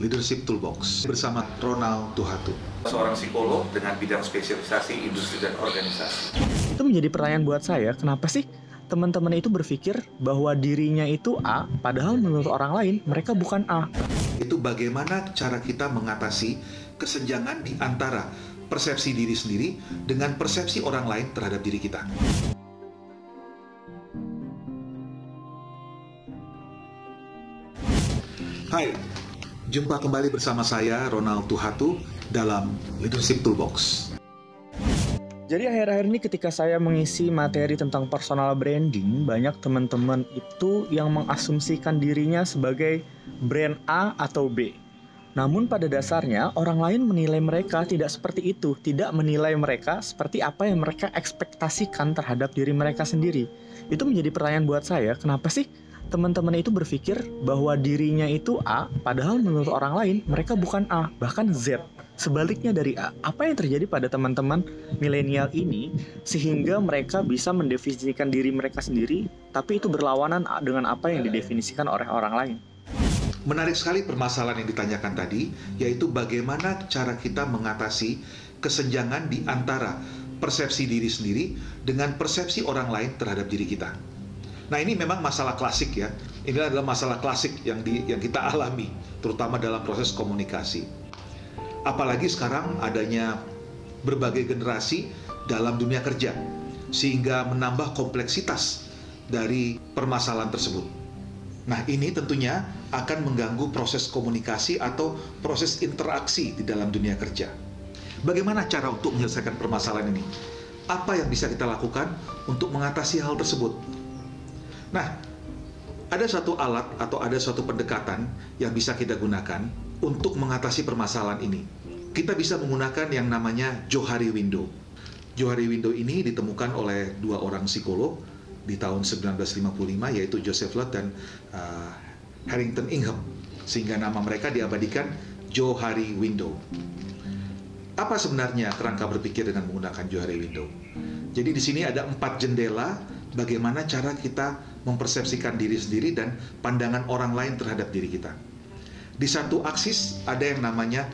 Leadership Toolbox bersama Ronald Tuhatu. Seorang psikolog dengan bidang spesialisasi industri dan organisasi. Itu menjadi pertanyaan buat saya, kenapa sih teman-teman itu berpikir bahwa dirinya itu A, padahal menurut orang lain mereka bukan A. Itu bagaimana cara kita mengatasi kesenjangan di antara persepsi diri sendiri dengan persepsi orang lain terhadap diri kita. Hai, jumpa kembali bersama saya Ronald Tuhatu dalam Leadership Toolbox. Jadi akhir-akhir ini ketika saya mengisi materi tentang personal branding, banyak teman-teman itu yang mengasumsikan dirinya sebagai brand A atau B. Namun pada dasarnya orang lain menilai mereka tidak seperti itu, tidak menilai mereka seperti apa yang mereka ekspektasikan terhadap diri mereka sendiri. Itu menjadi pertanyaan buat saya, kenapa sih teman-teman itu berpikir bahwa dirinya itu A, padahal menurut orang lain mereka bukan A, bahkan Z. Sebaliknya dari A, apa yang terjadi pada teman-teman milenial ini sehingga mereka bisa mendefinisikan diri mereka sendiri, tapi itu berlawanan dengan apa yang didefinisikan oleh orang lain. Menarik sekali permasalahan yang ditanyakan tadi, yaitu bagaimana cara kita mengatasi kesenjangan di antara persepsi diri sendiri dengan persepsi orang lain terhadap diri kita. Nah ini memang masalah klasik ya. Ini adalah masalah klasik yang di, yang kita alami, terutama dalam proses komunikasi. Apalagi sekarang adanya berbagai generasi dalam dunia kerja, sehingga menambah kompleksitas dari permasalahan tersebut. Nah ini tentunya akan mengganggu proses komunikasi atau proses interaksi di dalam dunia kerja. Bagaimana cara untuk menyelesaikan permasalahan ini? Apa yang bisa kita lakukan untuk mengatasi hal tersebut? Nah, ada satu alat atau ada suatu pendekatan yang bisa kita gunakan untuk mengatasi permasalahan ini. Kita bisa menggunakan yang namanya Johari Window. Johari Window ini ditemukan oleh dua orang psikolog di tahun 1955 yaitu Joseph Lott dan uh, Harrington Ingham sehingga nama mereka diabadikan Johari Window. Apa sebenarnya kerangka berpikir dengan menggunakan Johari Window? Jadi di sini ada empat jendela bagaimana cara kita mempersepsikan diri sendiri dan pandangan orang lain terhadap diri kita. Di satu aksis ada yang namanya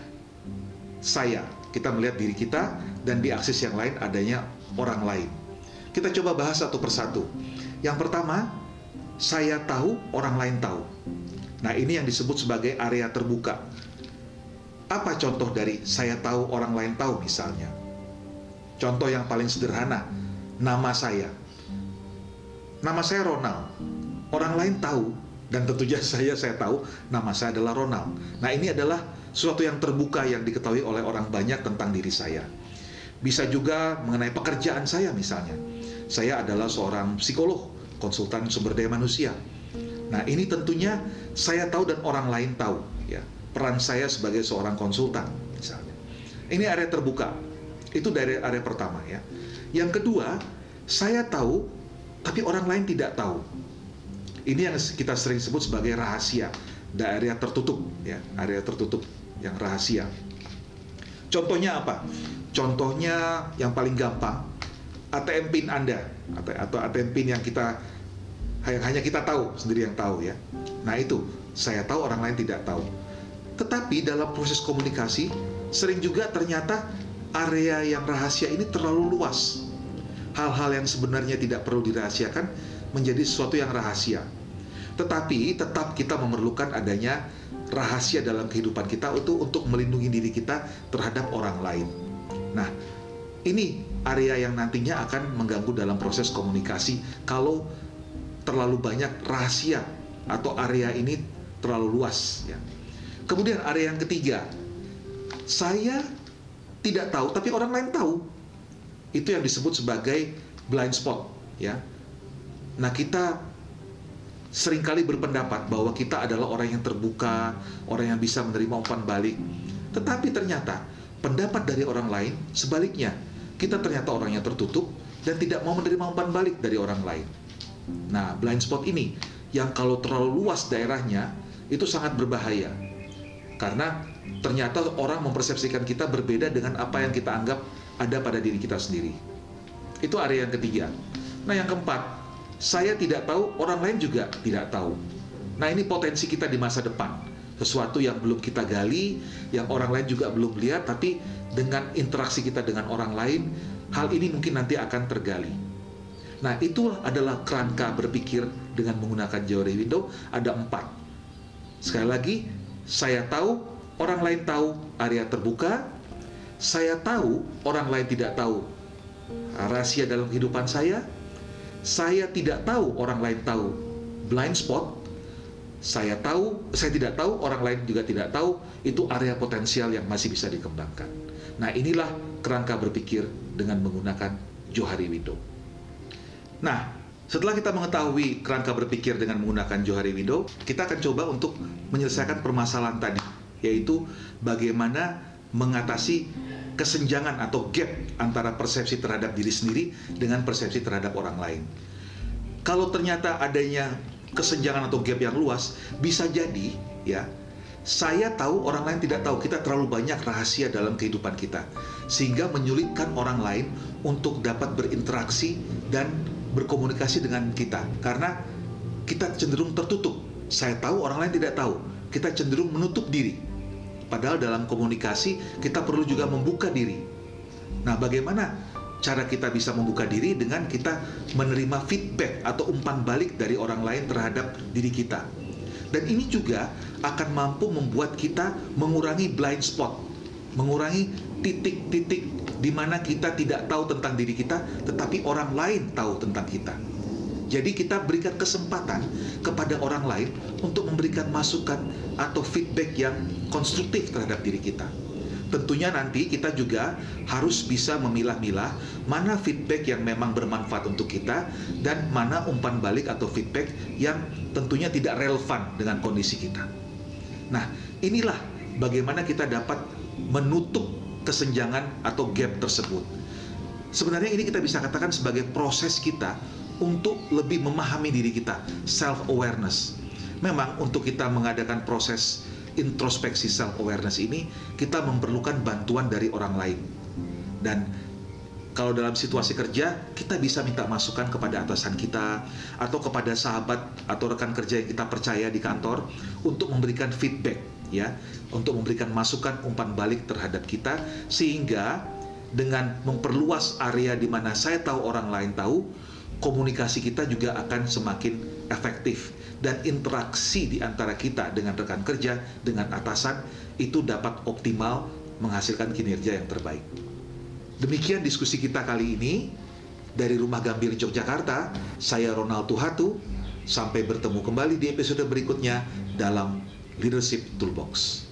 saya. Kita melihat diri kita dan di aksis yang lain adanya orang lain. Kita coba bahas satu persatu. Yang pertama, saya tahu, orang lain tahu. Nah, ini yang disebut sebagai area terbuka. Apa contoh dari saya tahu, orang lain tahu misalnya? Contoh yang paling sederhana, nama saya nama saya Ronald. Orang lain tahu dan tentunya saya saya tahu nama saya adalah Ronald. Nah, ini adalah sesuatu yang terbuka yang diketahui oleh orang banyak tentang diri saya. Bisa juga mengenai pekerjaan saya misalnya. Saya adalah seorang psikolog, konsultan sumber daya manusia. Nah, ini tentunya saya tahu dan orang lain tahu ya. Peran saya sebagai seorang konsultan misalnya. Ini area terbuka. Itu dari area pertama ya. Yang kedua, saya tahu tapi orang lain tidak tahu. Ini yang kita sering sebut sebagai rahasia, daerah tertutup, ya, area tertutup yang rahasia. Contohnya apa? Contohnya yang paling gampang, ATM PIN Anda atau ATM PIN yang kita yang hanya kita tahu sendiri yang tahu ya. Nah itu saya tahu orang lain tidak tahu. Tetapi dalam proses komunikasi sering juga ternyata area yang rahasia ini terlalu luas hal-hal yang sebenarnya tidak perlu dirahasiakan menjadi sesuatu yang rahasia. Tetapi tetap kita memerlukan adanya rahasia dalam kehidupan kita untuk untuk melindungi diri kita terhadap orang lain. Nah, ini area yang nantinya akan mengganggu dalam proses komunikasi kalau terlalu banyak rahasia atau area ini terlalu luas ya. Kemudian area yang ketiga, saya tidak tahu tapi orang lain tahu itu yang disebut sebagai blind spot ya. Nah kita sering kali berpendapat bahwa kita adalah orang yang terbuka orang yang bisa menerima umpan balik. Tetapi ternyata pendapat dari orang lain sebaliknya kita ternyata orang yang tertutup dan tidak mau menerima umpan balik dari orang lain. Nah blind spot ini yang kalau terlalu luas daerahnya itu sangat berbahaya. Karena ternyata orang mempersepsikan kita berbeda dengan apa yang kita anggap ada pada diri kita sendiri. Itu area yang ketiga. Nah, yang keempat, saya tidak tahu, orang lain juga tidak tahu. Nah, ini potensi kita di masa depan. sesuatu yang belum kita gali, yang orang lain juga belum lihat, tapi dengan interaksi kita dengan orang lain, hal ini mungkin nanti akan tergali. Nah, itu adalah kerangka berpikir dengan menggunakan Johari Window. Ada empat. Sekali lagi, saya tahu, orang lain tahu, area terbuka. Saya tahu, orang lain tidak tahu rahasia dalam kehidupan saya. Saya tidak tahu, orang lain tahu blind spot. Saya tahu, saya tidak tahu, orang lain juga tidak tahu, itu area potensial yang masih bisa dikembangkan. Nah, inilah kerangka berpikir dengan menggunakan Johari Window. Nah, setelah kita mengetahui kerangka berpikir dengan menggunakan Johari Window, kita akan coba untuk menyelesaikan permasalahan tadi, yaitu bagaimana mengatasi kesenjangan atau gap antara persepsi terhadap diri sendiri dengan persepsi terhadap orang lain. Kalau ternyata adanya kesenjangan atau gap yang luas, bisa jadi ya saya tahu orang lain tidak tahu. Kita terlalu banyak rahasia dalam kehidupan kita sehingga menyulitkan orang lain untuk dapat berinteraksi dan berkomunikasi dengan kita. Karena kita cenderung tertutup. Saya tahu orang lain tidak tahu. Kita cenderung menutup diri padahal dalam komunikasi kita perlu juga membuka diri nah bagaimana cara kita bisa membuka diri dengan kita menerima feedback atau umpan balik dari orang lain terhadap diri kita. Dan ini juga akan mampu membuat kita mengurangi blind spot, mengurangi titik-titik di mana kita tidak tahu tentang diri kita, tetapi orang lain tahu tentang kita. Jadi kita berikan kesempatan kepada orang lain untuk memberikan masukan atau feedback yang konstruktif terhadap diri kita tentunya nanti kita juga harus bisa memilah-milah mana feedback yang memang bermanfaat untuk kita dan mana umpan balik atau feedback yang tentunya tidak relevan dengan kondisi kita. Nah, inilah bagaimana kita dapat menutup kesenjangan atau gap tersebut. Sebenarnya ini kita bisa katakan sebagai proses kita untuk lebih memahami diri kita, self awareness. Memang untuk kita mengadakan proses introspeksi self awareness ini kita memerlukan bantuan dari orang lain. Dan kalau dalam situasi kerja kita bisa minta masukan kepada atasan kita atau kepada sahabat atau rekan kerja yang kita percaya di kantor untuk memberikan feedback ya, untuk memberikan masukan umpan balik terhadap kita sehingga dengan memperluas area di mana saya tahu orang lain tahu, komunikasi kita juga akan semakin efektif dan interaksi di antara kita dengan rekan kerja, dengan atasan itu dapat optimal menghasilkan kinerja yang terbaik. Demikian diskusi kita kali ini dari Rumah Gambir Yogyakarta. Saya Ronald Tuhatu. Sampai bertemu kembali di episode berikutnya dalam Leadership Toolbox.